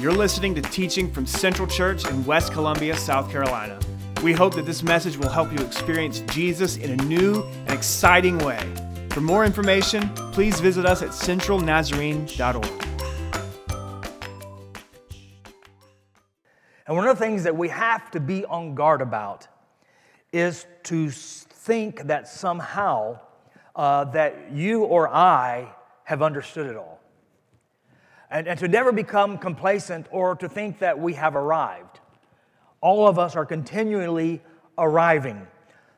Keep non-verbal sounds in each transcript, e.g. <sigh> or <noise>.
You're listening to teaching from Central Church in West Columbia, South Carolina. We hope that this message will help you experience Jesus in a new and exciting way. For more information, please visit us at centralnazarene.org. And one of the things that we have to be on guard about is to think that somehow uh, that you or I have understood it all and, and to never become complacent or to think that we have arrived. All of us are continually arriving.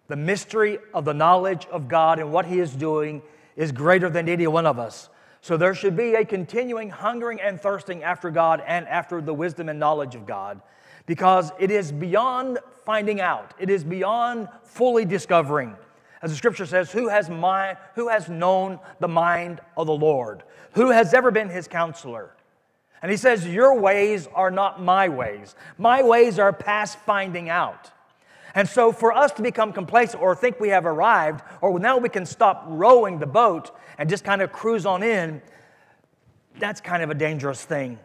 The mystery of the knowledge of God and what He is doing is greater than any one of us. So there should be a continuing hungering and thirsting after God and after the wisdom and knowledge of God because it is beyond finding out, it is beyond fully discovering. As the scripture says, who has, mind, who has known the mind of the Lord? Who has ever been his counselor? And he says, Your ways are not my ways. My ways are past finding out. And so, for us to become complacent or think we have arrived, or now we can stop rowing the boat and just kind of cruise on in, that's kind of a dangerous thing.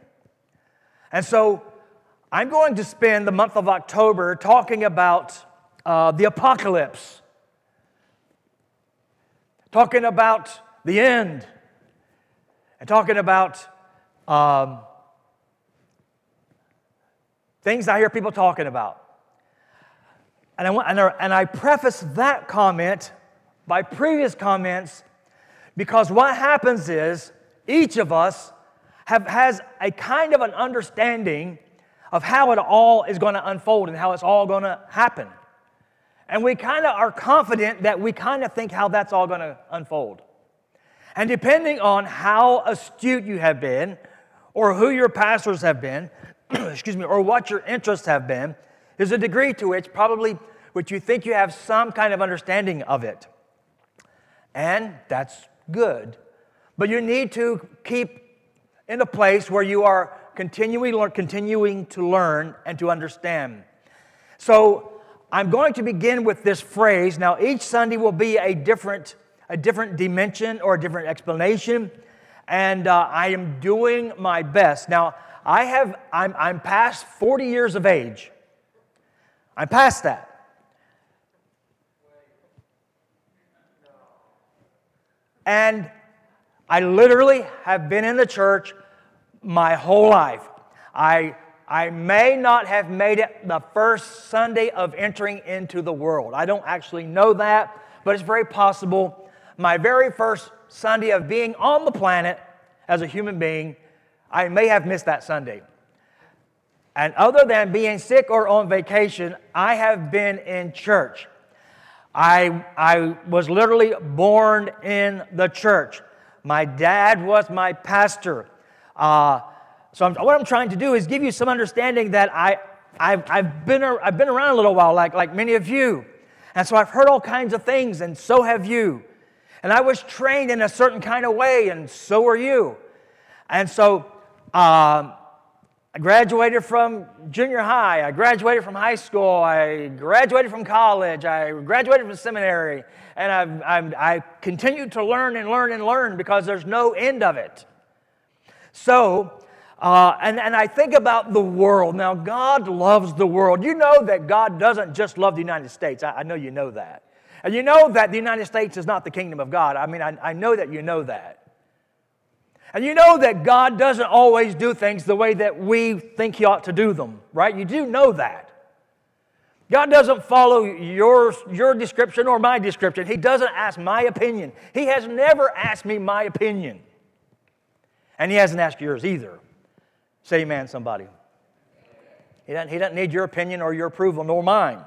And so, I'm going to spend the month of October talking about uh, the apocalypse, talking about the end, and talking about um, things I hear people talking about. And I, and, I, and I preface that comment by previous comments because what happens is each of us have, has a kind of an understanding of how it all is going to unfold and how it's all going to happen. And we kind of are confident that we kind of think how that's all going to unfold. And depending on how astute you have been, or who your pastors have been, <clears throat> excuse me, or what your interests have been, is a degree to which probably which you think you have some kind of understanding of it. And that's good. But you need to keep in a place where you are continuing, continuing to learn and to understand. So I'm going to begin with this phrase. Now, each Sunday will be a different, a different dimension or a different explanation and uh, I am doing my best. Now, I have, I'm, I'm past 40 years of age. I'm past that. And I literally have been in the church my whole life. I, I may not have made it the first Sunday of entering into the world. I don't actually know that, but it's very possible. My very first Sunday of being on the planet as a human being, I may have missed that Sunday. And other than being sick or on vacation, I have been in church. I, I was literally born in the church. My dad was my pastor. Uh, so I'm, what I'm trying to do is give you some understanding that I, I've, I've, been, I've been around a little while, like, like many of you. And so I've heard all kinds of things, and so have you. And I was trained in a certain kind of way, and so are you. And so um, I graduated from junior high, I graduated from high school, I graduated from college, I graduated from seminary, and I've, I've, I continued to learn and learn and learn because there's no end of it. So, uh, and, and I think about the world. Now, God loves the world. You know that God doesn't just love the United States. I, I know you know that. And you know that the United States is not the kingdom of God. I mean, I, I know that you know that. And you know that God doesn't always do things the way that we think He ought to do them, right? You do know that. God doesn't follow your, your description or my description. He doesn't ask my opinion. He has never asked me my opinion. And He hasn't asked yours either. Say amen, somebody. He doesn't, he doesn't need your opinion or your approval, nor mine.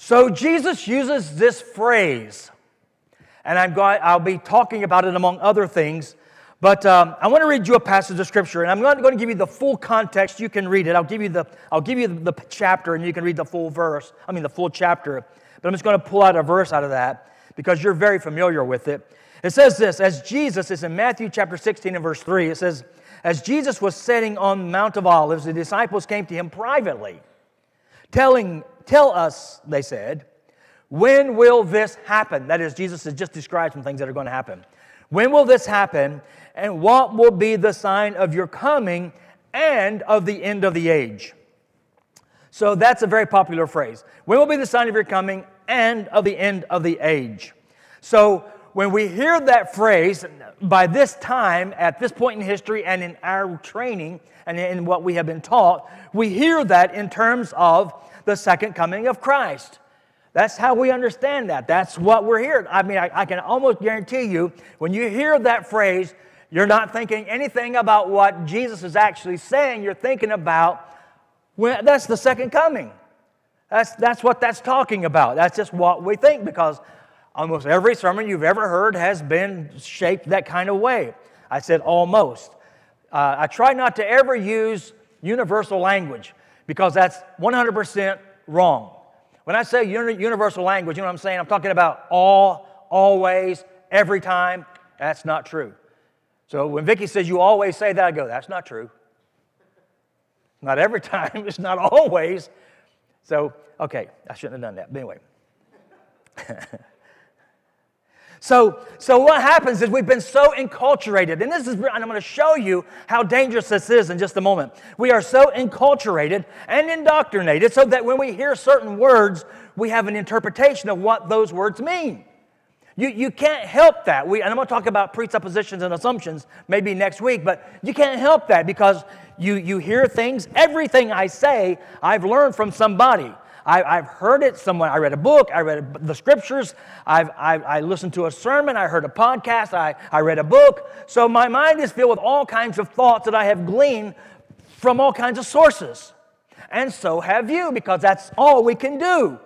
So Jesus uses this phrase, and I'm going, I'll be talking about it among other things. But um, I want to read you a passage of scripture, and I'm not going to give you the full context. You can read it. I'll give you the I'll give you the chapter, and you can read the full verse. I mean the full chapter. But I'm just going to pull out a verse out of that because you're very familiar with it. It says this: As Jesus is in Matthew chapter 16 and verse 3, it says, "As Jesus was sitting on Mount of Olives, the disciples came to him privately, telling Tell us, they said, when will this happen? That is, Jesus has just described some things that are going to happen. When will this happen? And what will be the sign of your coming and of the end of the age? So that's a very popular phrase. When will be the sign of your coming and of the end of the age? So when we hear that phrase, by this time, at this point in history, and in our training and in what we have been taught, we hear that in terms of the second coming of Christ. That's how we understand that. That's what we're hearing. I mean, I, I, can almost guarantee you, when you hear that phrase, you're not thinking anything about what Jesus is actually saying. You're thinking about when, that's the second coming. That's, that's what that's talking about. That's just what we think because almost every sermon you've ever heard has been shaped that kind of way. I said almost. Uh, I try not to ever use universal language because that's 100% wrong. When I say universal language, you know what I'm saying? I'm talking about all, always, every time. That's not true. So when Vicki says you always say that, I go, that's not true. Not every <laughs> time, it's not always. So, okay, I shouldn't have done that. But anyway. <laughs> So, so what happens is we've been so enculturated, and this is, and I'm going to show you how dangerous this is in just a moment. We are so enculturated and indoctrinated so that when we hear certain words, we have an interpretation of what those words mean. You, you can't help that. We, and I'm going to talk about presuppositions and assumptions maybe next week, but you can't help that because you, you hear things. Everything I say, I've learned from somebody. I, have heard it somewhere. I read a book, I read the scriptures, I've, I, I listened to a sermon, I heard a podcast, I, I read a book. So my mind is filled with all kinds of thoughts that I have gleaned from all kinds of sources. And so have you, because that's all we can do.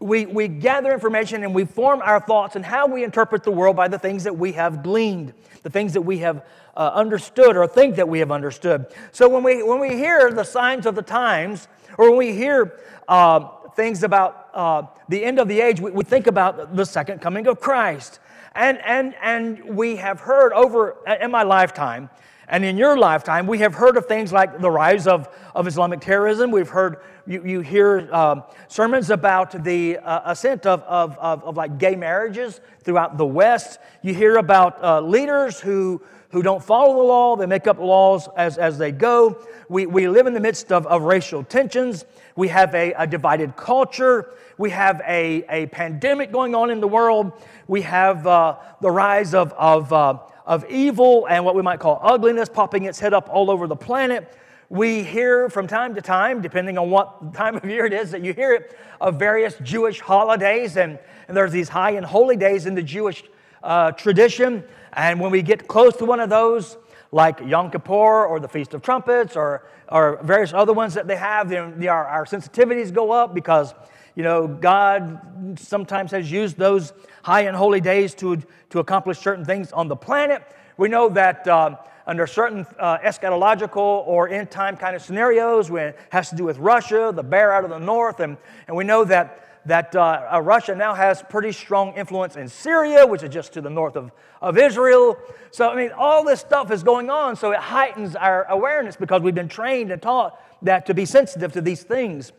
We, we gather information and we form our thoughts and how we interpret the world by the things that we have gleaned, the things that we have uh, understood or think that we have understood. So when we, when we hear the signs of the times, or when we hear uh, things about uh, the end of the age, we, we, think about the second coming of Christ. And, and, and we have heard over, in my lifetime, and in your lifetime, we have heard of things like the rise of, of Islamic terrorism. We've heard, you, you hear uh, sermons about the uh, ascent of, of, of, of, like gay marriages throughout the West. You hear about uh, leaders who, who don't follow the law, they make up laws as, as they go. We, we live in the midst of, of racial tensions. We have a, a divided culture. We have a, a pandemic going on in the world. We have uh, the rise of, of, uh, of evil and what we might call ugliness popping its head up all over the planet. We hear from time to time, depending on what time of year it is that you hear it, of various Jewish holidays. And, and there's these high and holy days in the Jewish uh, tradition. And when we get close to one of those, like Yom Kippur or the Feast of Trumpets or, or various other ones that they have, then our, our sensitivities go up because, you know, God sometimes has used those high and holy days to, to accomplish certain things on the planet. We know that uh, under certain uh, eschatological or end time kind of scenarios, when it has to do with Russia, the bear out of the north, and, and we know that that uh, uh, Russia now has pretty strong influence in Syria, which is just to the north of, of Israel. So, I mean, all this stuff is going on, so it heightens our awareness because we've been trained and taught that to be sensitive to these things.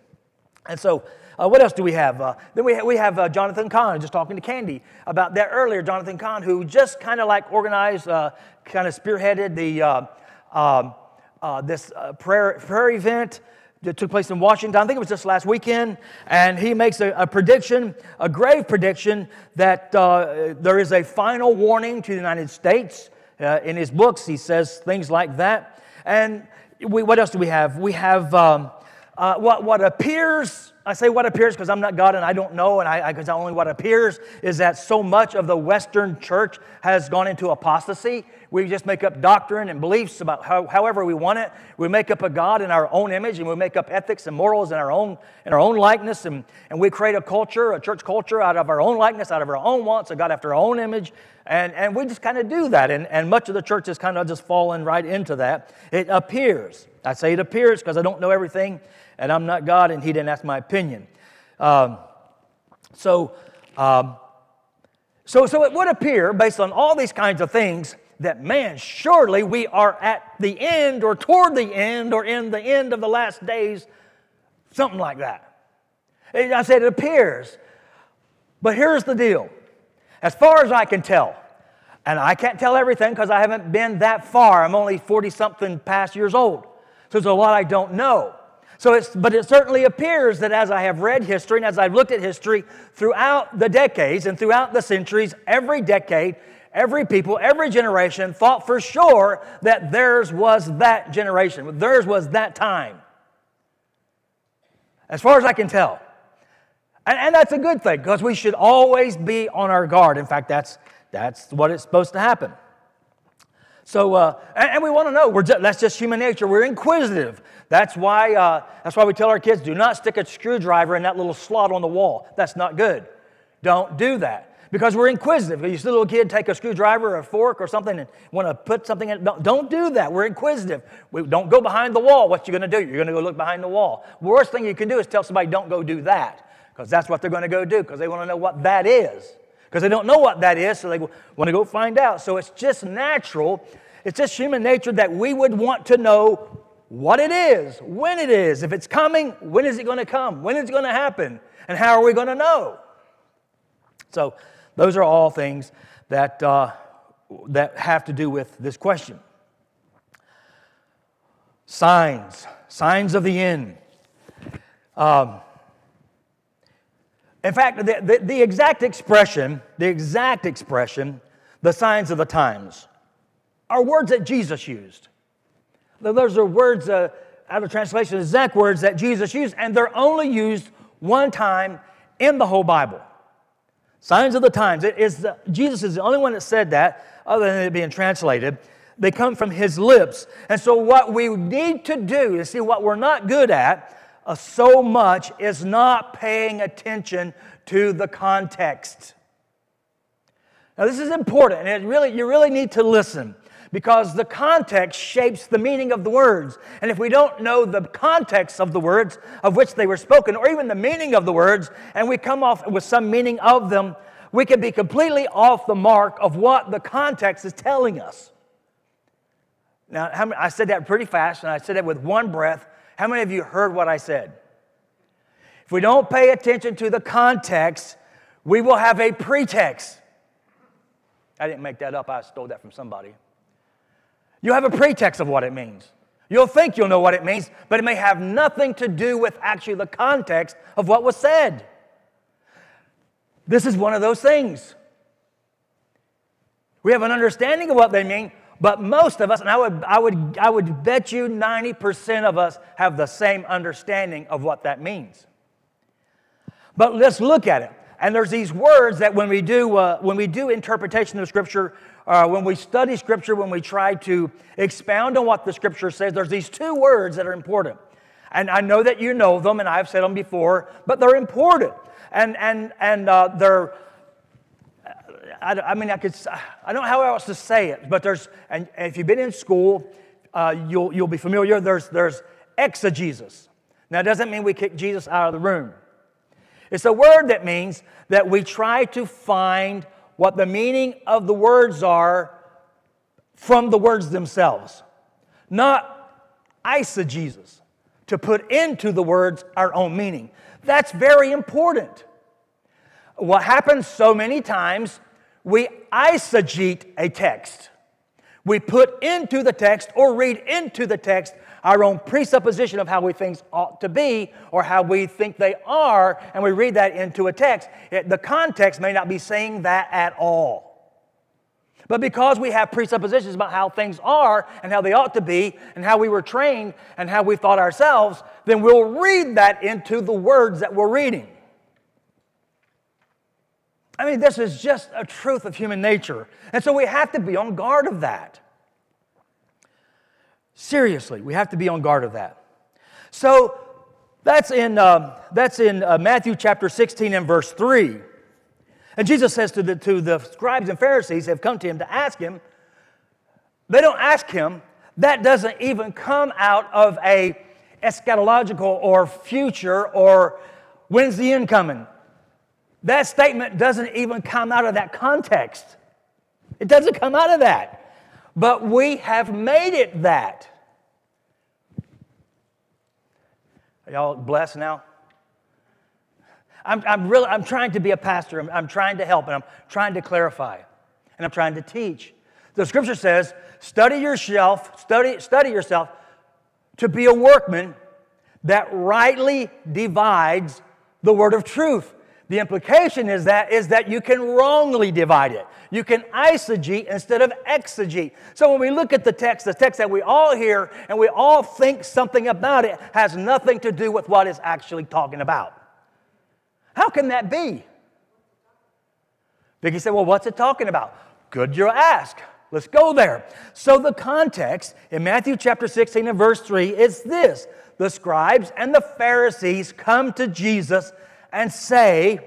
And so, uh, what else do we have? Uh, then we, ha- we have uh, Jonathan Cahn, just talking to Candy about that earlier. Jonathan Cahn, who just kind of like organized, uh, kind of spearheaded the, um, this prayer, prayer event that took place in Washington. I think it was just last weekend. And he makes a, a prediction, a grave prediction, that uh, there is a final warning to the United States. Uh, in his books, he says things like that. And we, what else do we have? We have um, uh, what, what appears I say what appears because I'm not God and I don't know, and I because only what appears is that so much of the Western church has gone into apostasy. We just make up doctrine and beliefs about how, however we want it. We make up a God in our own image, and we make up ethics and morals in our own in our own likeness, and, and we create a culture, a church culture, out of our own likeness, out of our own wants, a God after our own image, and, and we just kind of do that. And, and much of the church has kind of just fallen right into that. It appears. I say it appears because I don't know everything and I'm not God, and He didn't ask my opinion. Um, so, um, so, so it would appear, based on all these kinds of things, that man, surely we are at the end or toward the end or in the end of the last days, something like that. I said it appears. But here's the deal as far as I can tell, And I can't tell everything because I haven't been that far. I'm only 40 something past years old. So there's a lot I don't know. So it's, but it certainly appears that as I have read history and as I've looked at history throughout the decades and throughout the centuries, every decade, every people, every generation thought for sure that theirs was that generation, theirs was that time. As far as I can tell. And, and that's a good thing because we should always be on our guard. In fact, that's, that's what it's supposed to happen. So, uh, and, and, we want to know. We're just, that's just human nature. We're inquisitive. That's why, uh, that's why we tell our kids do not stick a screwdriver in that little slot on the wall. That's not good. Don't do that because we're inquisitive. You see a little kid take a screwdriver or a fork or something and want to put something in. Don't, don't do that. We're inquisitive. We, don't go behind the wall. What you going to do? You're going to go look behind the wall. Worst thing you can do is tell somebody don't go do that because that's what they're going to go do because they want to know what that is. Because they don't know what that is, so they want to go find out. So it's just natural, it's just human nature that we would want to know what it is, when it is, if it's coming, when is it going to come, when is it going to happen, and how are we going to know? So those are all things that, uh, that have to do with this question. Signs, signs of the end. Um, in fact, the, the, the, exact expression, the exact expression, the signs of the times, are words that Jesus used. Those are words uh, out of translation, exact words that Jesus used, and they're only used one time in the whole Bible. Signs of the times. It is the, Jesus is the only one that said that, other than it being translated. They come from his lips. And so, what we need to do to see what we're not good at uh, so much is not paying attention to the context. Now, this is important, and really, you really need to listen because the context shapes the meaning of the words. And if we don't know the context of the words of which they were spoken, or even the meaning of the words, and we come off with some meaning of them, we can be completely off the mark of what the context is telling us. Now, I said that pretty fast, and I said that with one breath, how many of you heard what I said? If we don't pay attention to the context, we will have a pretext. I didn't make that up, I stole that from somebody. You have a pretext of what it means. You'll think you'll know what it means, but it may have nothing to do with actually the context of what was said. This is one of those things. We have an understanding of what they mean, but most of us, and I would, I would, I would bet you 90% of us have the same understanding of what that means. But let's look at it. And there's these words that when we do, uh, when we do interpretation of Scripture, uh, when we study Scripture, when we try to expound on what the Scripture says, there's these two words that are important. And I know that you know them, and I've said them before, but they're important. And, and, and uh, they're, I, I, mean, I could, I don't know how else to say it, but there's, and if you've been in school, uh, you'll, you'll be familiar. There's, there's exegesis. Now, it doesn't mean we kick Jesus out of the room. It's a word that means that we try to find what the meaning of the words are from the words themselves, not eisegesis, to put into the words our own meaning. That's very important. What happens so many times we eisegete a text. We put into the text or read into the text our own presupposition of how we think ought to be or how we think they are, and we read that into a text. It, the context may not be saying that at all. But because we have presuppositions about how things are and how they ought to be and how we were trained and how we thought ourselves, then we'll read that into the words that we're reading. I mean, this is just a truth of human nature. And so we have to be on guard of that. Seriously, we have to be on guard of that. So that's in, uh, that's in uh, Matthew chapter 16 and verse 3. And Jesus says to the, to the scribes and Pharisees have come to him to ask him, they don't ask him, that doesn't even come out of a eschatological or future or when's the end coming? That statement doesn't even come out of that context. It doesn't come out of that. But we have made it that. Are y'all blessed now? I'm, I'm really, I'm trying to be a pastor. I'm, I'm trying to help and I'm trying to clarify. and I'm trying to teach. The scripture says, study yourself, study, study yourself to be a workman that rightly divides the word of truth. The implication is that is that you can wrongly divide it. You can eisegete instead of exegete. So when we look at the text, the text that we all hear and we all think something about it has nothing to do with what it's actually talking about. How can that be? Vicki said, Well, what's it talking about? Good you ask. Let's go there. So, the context in Matthew chapter 16 and verse 3 is this the scribes and the Pharisees come to Jesus and say,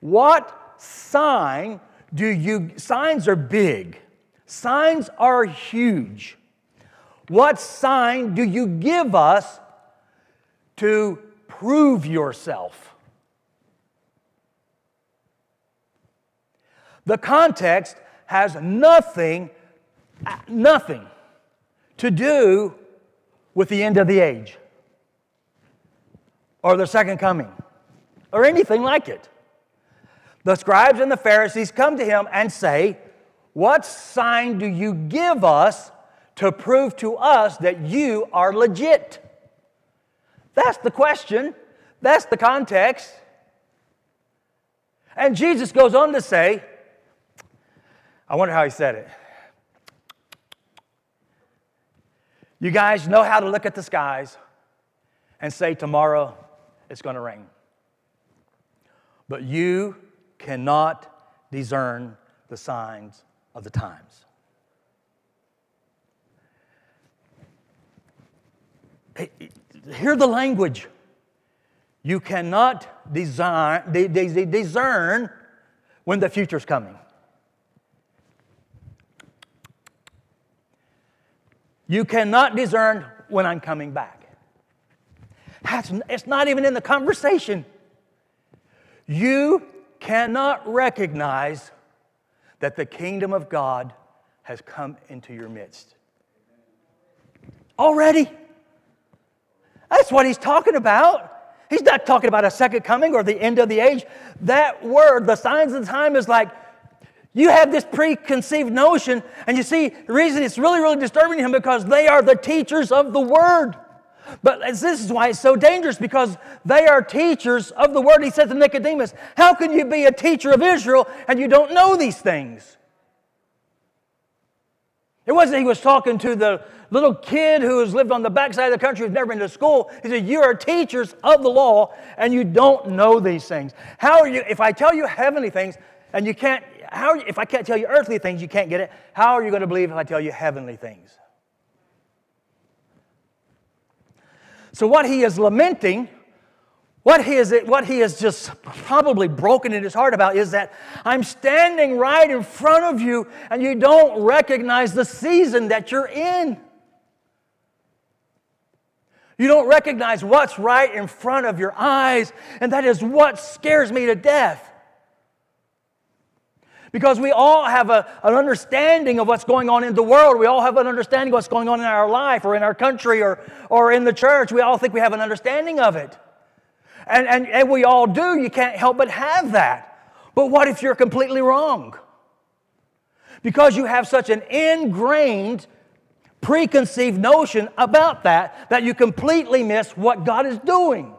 What sign do you, signs are big, signs are huge. What sign do you give us to prove yourself? The context has nothing, nothing to do with the end of the age or the second coming or anything like it. The scribes and the Pharisees come to him and say, What sign do you give us to prove to us that you are legit? That's the question. That's the context. And Jesus goes on to say, I wonder how he said it. You guys know how to look at the skies and say, Tomorrow it's going to rain. But you cannot discern the signs of the times. Hear the language. You cannot discern, when the future's coming. You cannot discern when I'm coming back. That's, it's not even in the conversation. You cannot recognize that the kingdom of God has come into your midst. Already. That's what he's talking about. He's not talking about a second coming or the end of the age. That word, the signs of the time, is like you have this preconceived notion, and you see, the reason it's really, really disturbing him because they are the teachers of the word. But this is why it's so dangerous because they are teachers of the word. He said to Nicodemus, How can you be a teacher of Israel and you don't know these things? It wasn't he was talking to the little kid who has lived on the backside of the country who's never been to school. He said, You are teachers of the law and you don't know these things. How are you, if I tell you heavenly things and you can't, how, if I can't tell you earthly things, you can't get it, how are you going to believe if I tell you heavenly things? So, what he is lamenting, what he is, what he is just probably broken in his heart about is that I'm standing right in front of you and you don't recognize the season that you're in. You don't recognize what's right in front of your eyes, and that is what scares me to death. Because we all have a, an understanding of what's going on in the world. We all have an understanding of what's going on in our life or in our country or, or in the church. We all think we have an understanding of it. And, and, and we all do. You can't help but have that. But what if you're completely wrong? Because you have such an ingrained, preconceived notion about that that you completely miss what God is doing.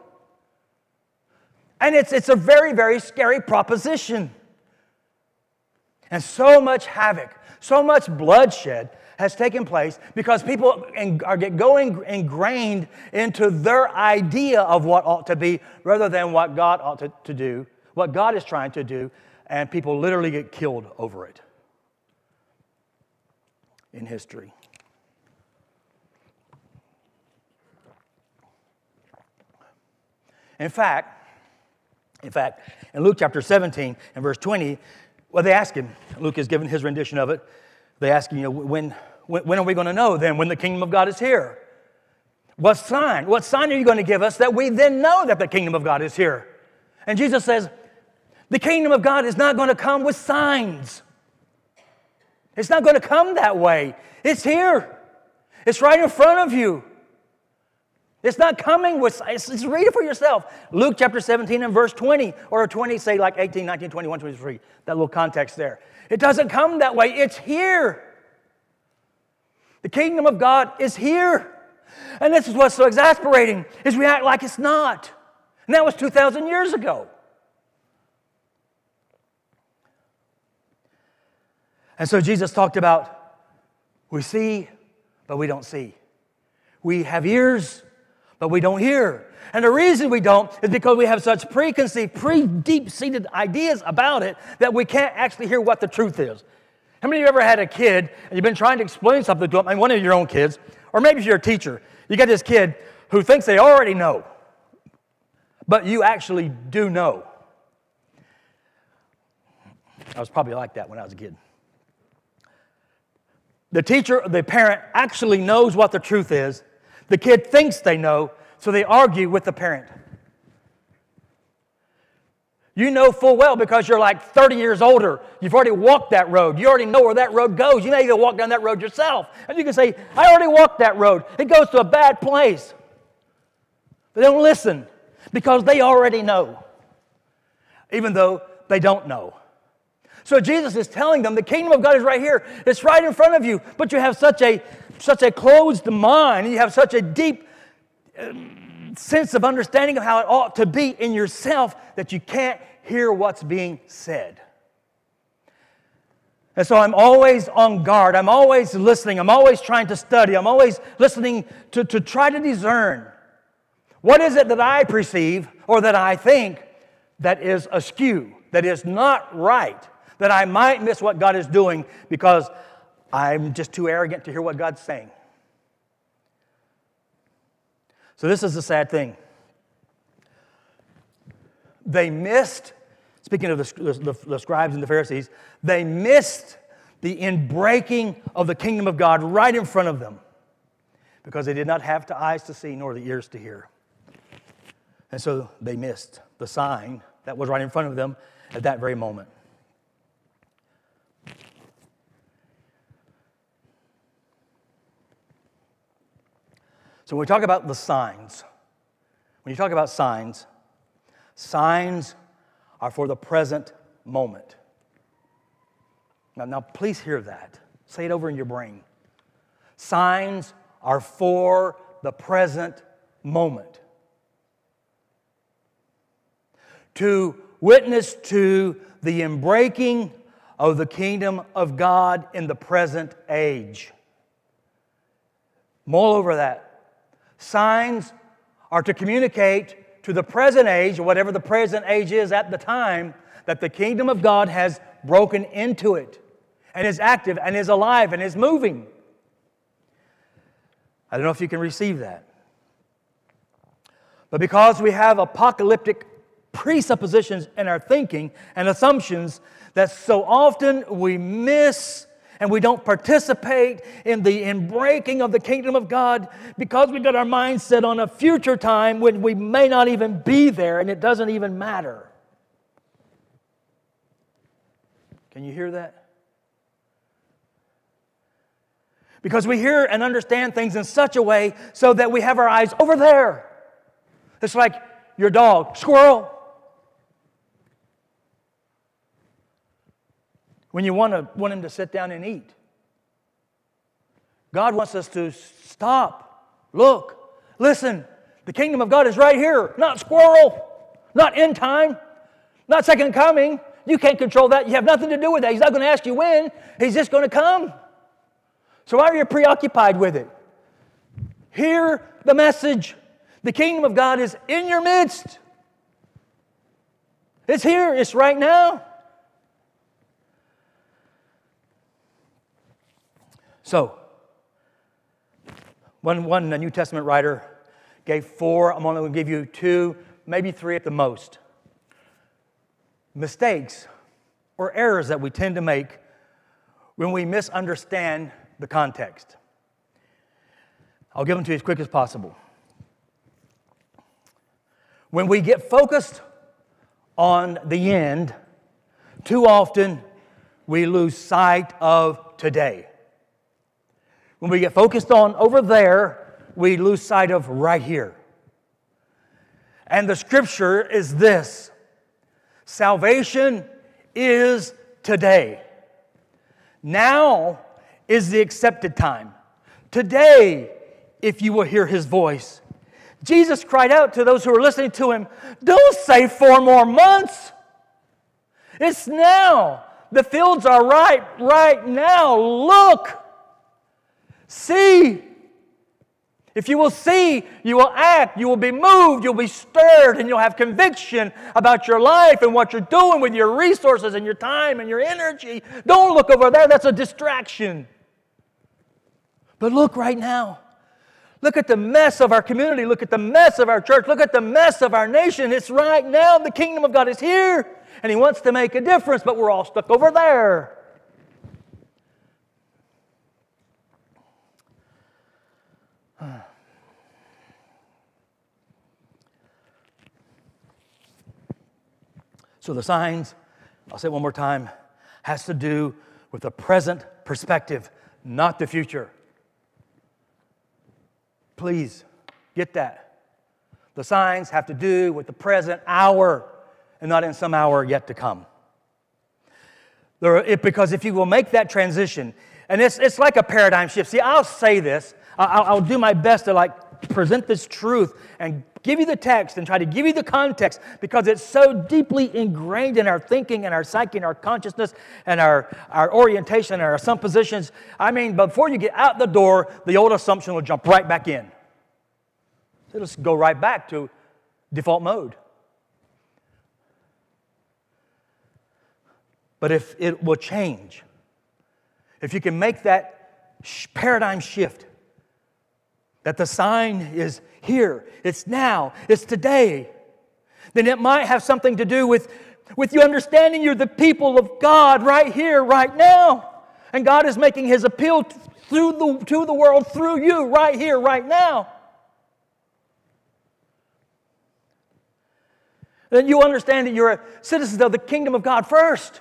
And it's, it's a very, very scary proposition. And so much havoc, so much bloodshed has taken place because people are going ingrained into their idea of what ought to be rather than what God ought to, to do, what God is trying to do, and people literally get killed over it in history. In fact, in fact, in Luke chapter 17 and verse 20, well, they ask him, Luke has given his rendition of it. They ask him, you know, when, when, when are we going to know then when the kingdom of God is here? What sign? What sign are you going to give us that we then know that the kingdom of God is here? And Jesus says, the kingdom of God is not going to come with signs. It's not going to come that way. It's here. It's right in front of you. It's not coming with, just read it for yourself. Luke chapter 17 and verse 20, or 20, say like 18, 19, 21, 23, that little context there. It doesn't come that way, it's here. The kingdom of God is here. And this is what's so exasperating, is we act like it's not. And that was 2,000 years ago. And so Jesus talked about we see, but we don't see. We have ears, but we don't hear. And the reason we don't is because we have such preconceived, pre deep seated ideas about it that we can't actually hear what the truth is. How many of you ever had a kid and you've been trying to explain something to them, and one of your own kids, or maybe you're a teacher, you got this kid who thinks they already know, but you actually do know. I was probably like that when I was a kid. The teacher, the parent actually knows what the truth is, the kid thinks they know, so they argue with the parent. You know full well because you're like 30 years older. You've already walked that road. You already know where that road goes. You may even walk down that road yourself. And you can say, I already walked that road. It goes to a bad place. They don't listen because they already know, even though they don't know. So Jesus is telling them the kingdom of God is right here. It's right in front of you, but you have such a such a closed mind, you have such a deep um, sense of understanding of how it ought to be in yourself that you can't hear what's being said. And so I'm always on guard. I'm always listening. I'm always trying to study. I'm always listening to, to try to discern what is it that I perceive or that I think that is askew, that is not right, that I might miss what God is doing because I'm just too arrogant to hear what God's saying. So, this is the sad thing. They missed, speaking of the, the, the scribes and the Pharisees, they missed the inbreaking of the kingdom of God right in front of them because they did not have the eyes to see nor the ears to hear. And so they missed the sign that was right in front of them at that very moment. So when we talk about the signs, when you talk about signs, signs are for the present moment. Now, now please hear that. Say it over in your brain. Signs are for the present moment. To witness to the inbreaking of the kingdom of God in the present age. Moreover, that Signs are to communicate to the present age, or whatever the present age is at the time, that the kingdom of God has broken into it and is active and is alive and is moving. I don't know if you can receive that. But because we have apocalyptic presuppositions in our thinking and assumptions that so often we miss and we don't participate in the inbreaking of the kingdom of God because we've got our mind set on a future time when we may not even be there and it doesn't even matter. Can you hear that? Because we hear and understand things in such a way so that we have our eyes over there. It's like your dog, squirrel. When you want, to, want Him to sit down and eat. God wants us to stop, look, listen. The kingdom of God is right here, not squirrel, not end time, not second coming. You can't control that. You have nothing to do with that. He's not going to ask you when, He's just going to come. So why are you preoccupied with it? Hear the message. The kingdom of God is in your midst. It's here, it's right now. So, one, one New Testament writer gave four, I'm only going to give you two, maybe three at the most. Mistakes or errors that we tend to make when we misunderstand the context. I'll give them to you as quick as possible. When we get focused on the end, too often we lose sight of today. When we get focused on over there, we lose sight of right here. And the scripture is this salvation is today. Now is the accepted time. Today, if you will hear his voice. Jesus cried out to those who were listening to him, Don't say four more months. It's now. The fields are ripe right now. Look. See. If you will see, you will act, you will be moved, you'll be stirred, and you'll have conviction about your life and what you're doing with your resources and your time and your energy. Don't look over there, that's a distraction. But look right now. Look at the mess of our community. Look at the mess of our church. Look at the mess of our nation. It's right now. The kingdom of God is here, and He wants to make a difference, but we're all stuck over there. So the signs, I'll say it one more time, has to do with the present perspective, not the future. Please get that. The signs have to do with the present hour and not in some hour yet to come. There, it, because if you will make that transition, and it's, it's like a paradigm shift. See, I'll say this, I'll, I'll do my best to like present this truth and give you the text and try to give you the context because it's so deeply ingrained in our thinking and our psyche and our consciousness and our, our orientation and our suppositions. I mean, before you get out the door, the old assumption will jump right back in. It'll go right back to default mode. But if it will change, if you can make that paradigm shift, that the sign is here, it's now, it's today, then it might have something to do with, with you understanding you're the people of God right here, right now. And God is making his appeal through the, to the world through you right here, right now. Then you understand that you're a citizen of the kingdom of God first.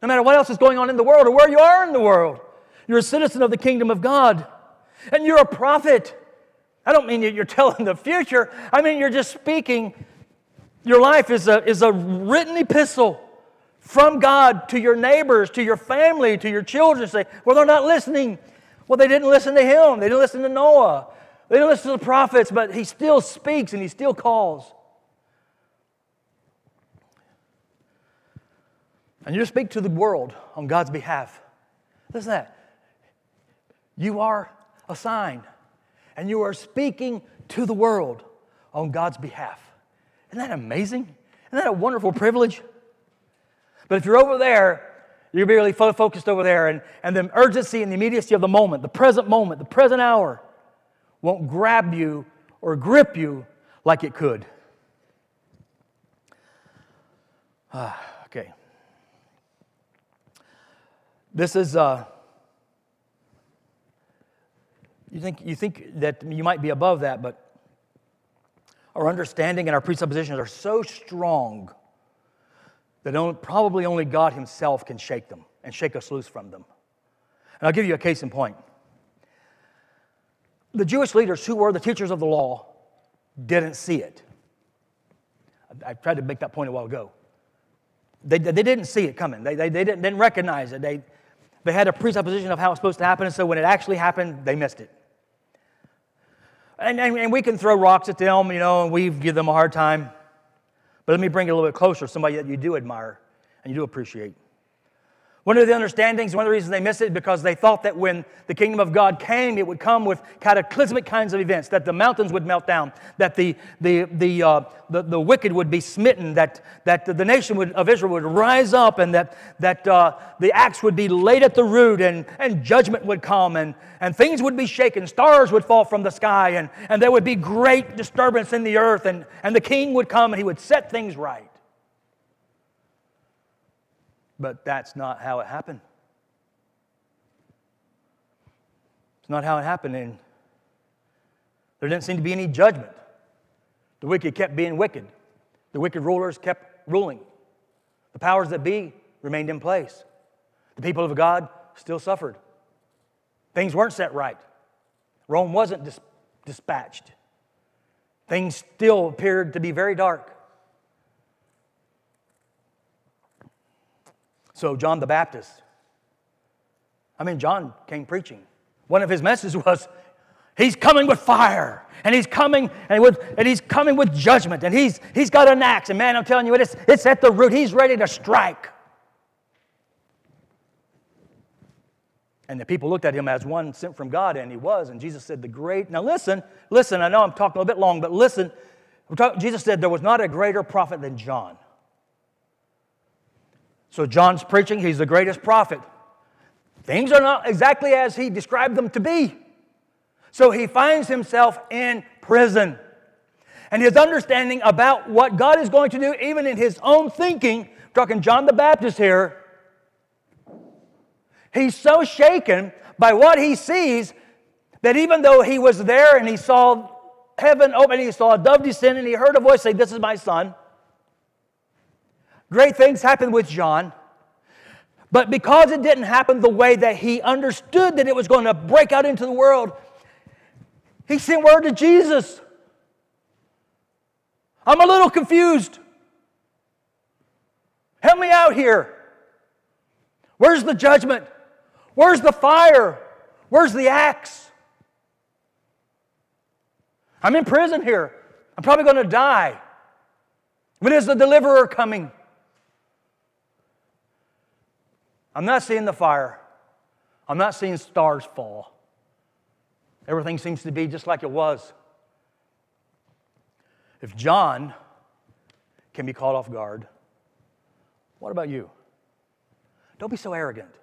No matter what else is going on in the world or where you are in the world, you're a citizen of the kingdom of God. And you're a prophet. I don't mean that you're <laughs> telling the future, I mean you're just speaking. Your life is a, is a written epistle from God to your neighbors, to your family, to your children. Say, well, they're not listening. Well, they didn't listen to him, they didn't listen to Noah, they didn't listen to the prophets, but he still speaks and he still calls. And you speak to the world on God's behalf. Listen to that. You are a sign, and you are speaking to the world on God's behalf. Isn't that amazing? Isn't that a wonderful privilege? But if you're over there, you're really focused over there, and, and the urgency and the immediacy of the moment, the present moment, the present hour, won't grab you or grip you like it could. Ah, okay. This is, uh, you think, you think that you might be above that, but our understanding and our presuppositions are so strong that only, probably only God Himself can shake them and shake us loose from them. And I'll give you a case in point. The Jewish leaders who were the teachers of the law didn't see it. I, tried to make that point a while ago. They, they didn't see it coming, they, they, they didn't, didn't recognize it. They, they had a presupposition of how it's supposed to happen, and so when it actually happened, they missed it. And, and, and we can throw rocks at them, you know, and we give them a hard time. But let me bring it a little bit closer, somebody that you do admire and you do appreciate. One of the understandings, one of the reasons they missed it, because they thought that when the kingdom of God came, it would come with cataclysmic kinds of events, that the mountains would melt down, that the, the, the, uh, the, the, wicked would be smitten, that, that the nation would, of Israel would rise up, and that, that uh, the axe would be laid at the root, and, and judgment would come, and, and things would be shaken, stars would fall from the sky, and, and there would be great disturbance in the earth, and, and the king would come and he would set things right. But that's not how it happened. It's not how it happened. And there didn't seem to be any judgment. The wicked kept being wicked, the wicked rulers kept ruling. The powers that be remained in place. The people of God still suffered. Things weren't set right. Rome wasn't dis- dispatched. Things still appeared to be very dark. So, John the Baptist, I mean, John came preaching. One of his messages was, He's coming with fire, and he's coming and, with, and he's coming with judgment, and he's, he's got an axe. And man, I'm telling you, it's, it's at the root. He's ready to strike. And the people looked at him as one sent from God, and he was. And Jesus said, The great. Now listen, listen, I know I'm talking a little bit long, but listen. Jesus said, There was not a greater prophet than John. So John's preaching, he's the greatest prophet. Things are not exactly as he described them to be. So he finds himself in prison. And his understanding about what God is going to do, even in his own thinking, talking John the Baptist here, He's so shaken by what he sees that even though he was there and he saw heaven open, he saw a dove descend, and he heard a voice say, This is my son. Great things happened with John. But because it didn't happen the way that he understood that it was going to break out into the world, he sent word to Jesus. I'm a little confused. Help me out here. Where's the judgment? Where's the fire? Where's the axe? I'm in prison here. I'm probably going to die. When is the deliverer coming? I'm not seeing the fire. I'm not seeing stars fall. Everything seems to be just like it was. If John can be caught off guard, what about you? Don't be so arrogant.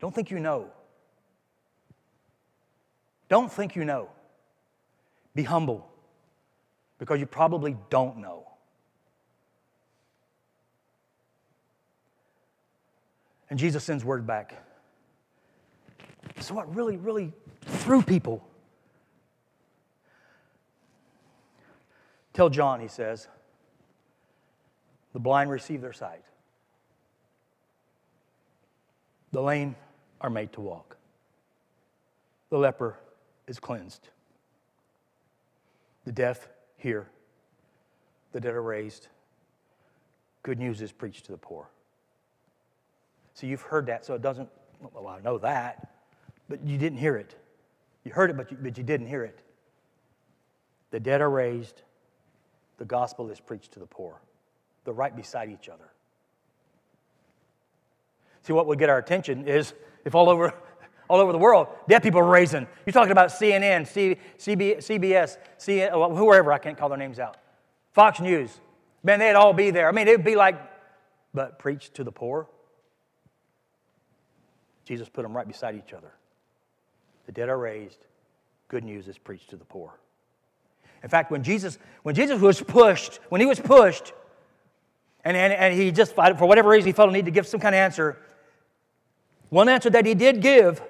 Don't think you know. Don't think you know. Be humble because you probably don't know. And Jesus sends word back. So, what really, really threw people? Tell John, he says, the blind receive their sight, the lame are made to walk. The leper is cleansed. The deaf hear. The dead are raised. Good news is preached to the poor. So you've heard that, so it doesn't, well, I know that, but you didn't hear it. You heard it, but you, but you didn't hear it. The dead are raised. The gospel is preached to the poor. They're right beside each other. See, what would get our attention is if all over, <laughs> all over the world, dead people are raising. You're talking about CNN, C, CB, CBS, C, whoever, I can't call their names out. Fox News. Man, they'd all be there. I mean, it'd be like, but preach to the poor. Jesus put them right beside each other. The dead are raised. Good news is preached to the poor. In fact, when Jesus, when Jesus was pushed, when he was pushed, and, and, and he just, for whatever reason, he felt a need to give some kind of answer, one answer that he did give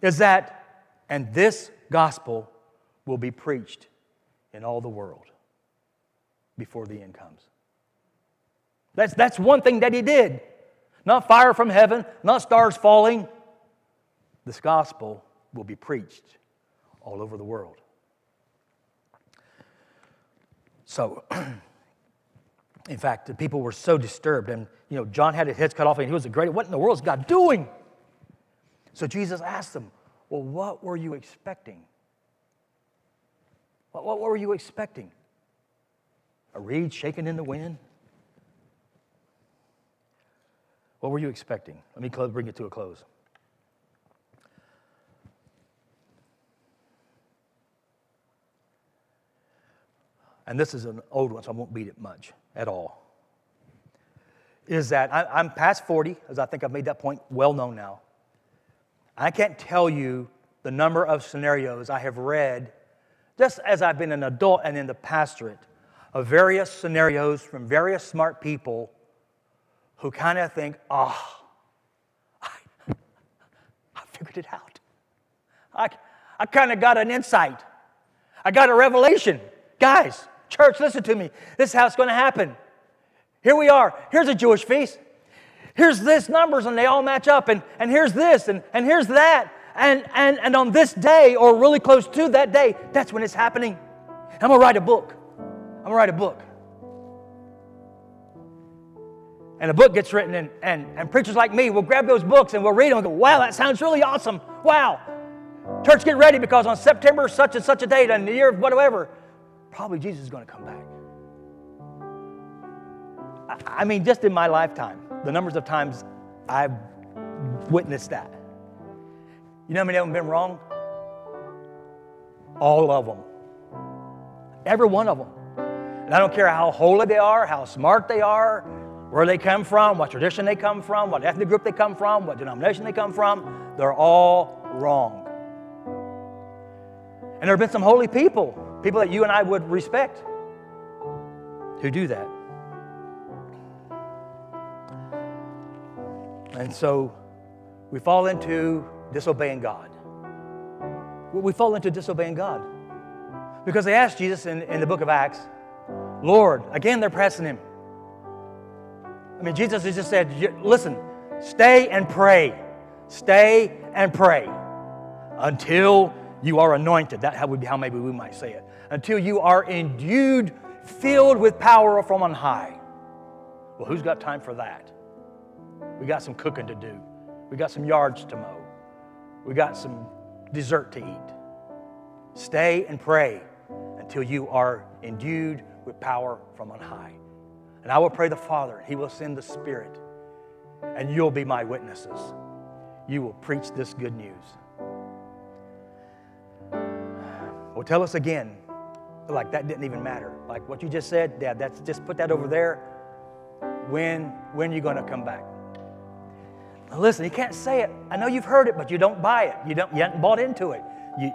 is that, and this gospel will be preached in all the world before the end comes. That's, that's one thing that he did. Not fire from heaven, not stars falling. This gospel will be preached all over the world. So, <clears throat> In fact, the people were so disturbed. And, you know, John had his head cut off and he was a great, what in the world is God doing? So Jesus asked them, Well, what were you expecting? What, what were you expecting? A reed shaken in the wind? What were you expecting? Let me bring it to a close. And this is an old one, so I won't beat it much at all, is that I, am past 40, as I think I've made that point well known now. I can't tell you the number of scenarios I have read, just as I've been an adult and in the pastorate, of various scenarios from various smart people who kind of think, oh, I, I figured it out. I, I kind of got an insight. I got a revelation. Guys, Church, listen to me. This is how it's going to happen. Here we are. Here's a Jewish feast. Here's this numbers, and they all match up. And, and here's this, and, and here's that. And, and, and on this day, or really close to that day, that's when it's happening. I'm going to write a book. I'm going to write a book. And a book gets written, and, and, and preachers like me will grab those books and we'll read them and go, wow, that sounds really awesome. Wow. Church, get ready because on September such and such a date, and the year of whatever, probably Jesus is going to come back. I, I mean, just in my lifetime, the numbers of times I've witnessed that. You know how many of them have been wrong? All of them. Every one of them. And I don't care how holy they are, how smart they are, where they come from, what tradition they come from, what ethnic group they come from, what denomination they come from, they're all wrong. And there have been some holy people, people that you and I would respect, who do that. And so we fall into disobeying God. We fall into disobeying God. Because they asked Jesus in, in the book of Acts, Lord, again they're pressing him. I mean, Jesus has just said, listen, stay and pray. Stay and pray until you are anointed. That would be how maybe we might say it. Until you are endued, filled with power from on high. Well, who's got time for that? We got some cooking to do. We got some yards to mow. We got some dessert to eat. Stay and pray until you are endued with power from on high. And I will pray the Father, He will send the Spirit, and you'll be my witnesses. You will preach this good news. Well, tell us again, like that didn't even matter. Like what you just said, Dad, that's just put that over there. When when are you going to come back? Now listen, you can't say it. I know you've heard it, but you don't buy it. You don't you haven't bought into it. You,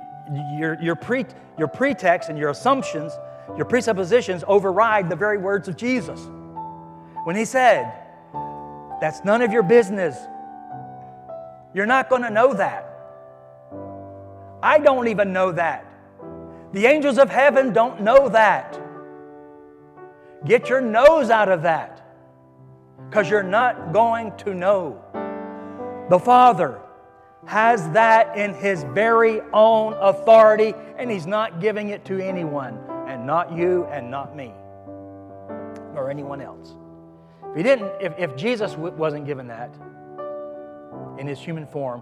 your, your, pre, your pretext and your assumptions, your presuppositions override the very words of Jesus. When he said, That's none of your business, you're not going to know that. I don't even know that. The angels of heaven don't know that. Get your nose out of that because you're not going to know. The Father has that in His very own authority, and He's not giving it to anyone, and not you, and not me, or anyone else. If He didn't, if, if Jesus wasn't given that in His human form,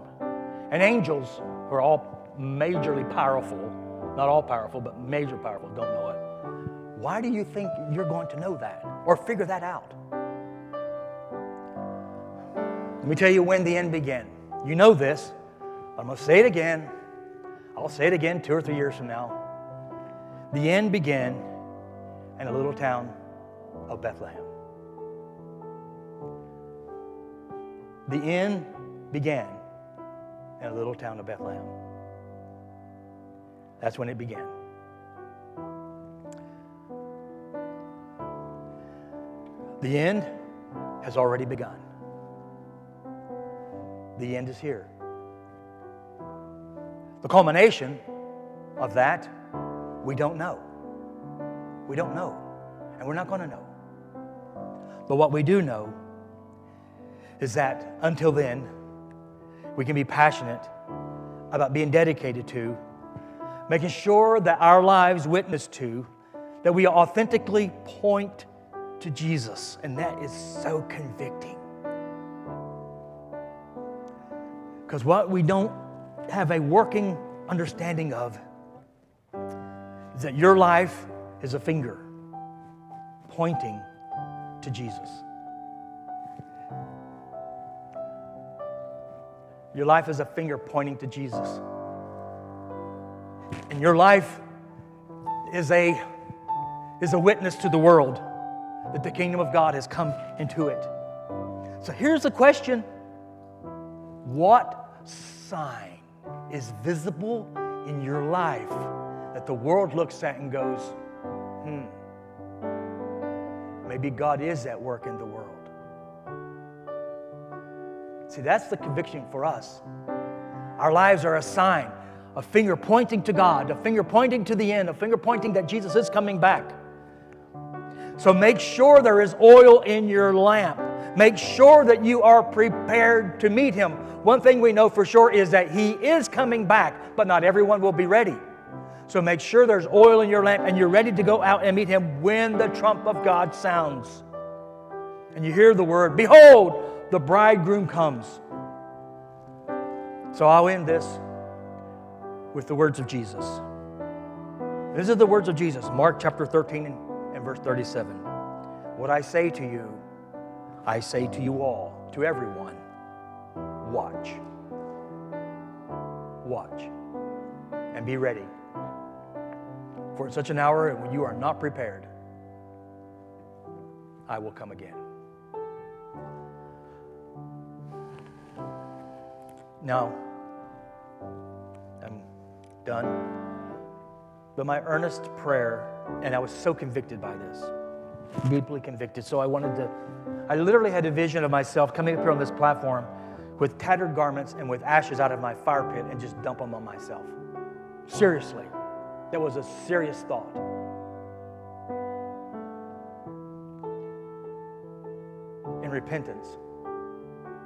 and angels who are all majorly powerful, not all powerful, but major powerful, don't know it. Why do you think you're going to know that or figure that out? Let me tell you when the end began. You know this. I'm going to say it again. I'll say it again two or three years from now. The end began in a little town of Bethlehem. The end began in a little town of Bethlehem. That's when it began. The end has already begun. The end is here. The culmination of that, we don't know. We don't know. And we're not going to know. But what we do know is that until then, we can be passionate about being dedicated to making sure that our lives witness to, that we authentically point to Jesus. And that is so convicting. Because what we don't have a working understanding of is that your life is a finger pointing to Jesus. Your life is a finger pointing to Jesus. And your life is a, is a witness to the world that the kingdom of God has come into it. So here's the question What sign is visible in your life that the world looks at and goes, hmm, maybe God is at work in the world? See, that's the conviction for us. Our lives are a sign a finger pointing to God, a finger pointing to the end, a finger pointing that Jesus is coming back. So make sure there is oil in your lamp. Make sure that you are prepared to meet him. One thing we know for sure is that he is coming back, but not everyone will be ready. So make sure there's oil in your lamp and you're ready to go out and meet him when the trump of God sounds. And you hear the word, Behold, the bridegroom comes. So I'll end this with the words of Jesus. These are the words of Jesus, Mark chapter 13 and verse 37. What I say to you, I say to you all, to everyone, watch. Watch. And be ready. For in such an hour when you are not prepared, I will come again. Now, I'm done. But my earnest prayer, and I was so convicted by this, deeply convicted. So I wanted to, I literally had a vision of myself coming up here on this platform with tattered garments and with ashes out of my fire pit and just dump them on myself. Seriously. That was a serious thought. In repentance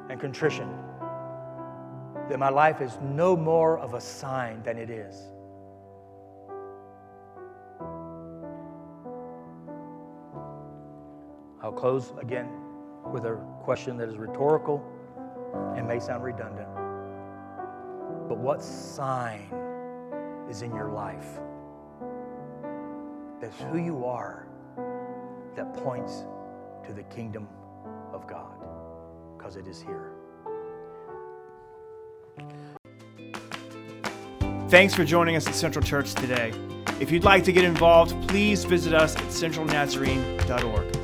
and contrition, that my life is no more of a sign than it is. I'll close again with a question that is rhetorical and may sound redundant. But what sign is in your life that's who you are that points to the kingdom of God? Because it is here. Thanks for joining us at Central Church today. If you'd like to get involved, please visit us at centralnazarene.org.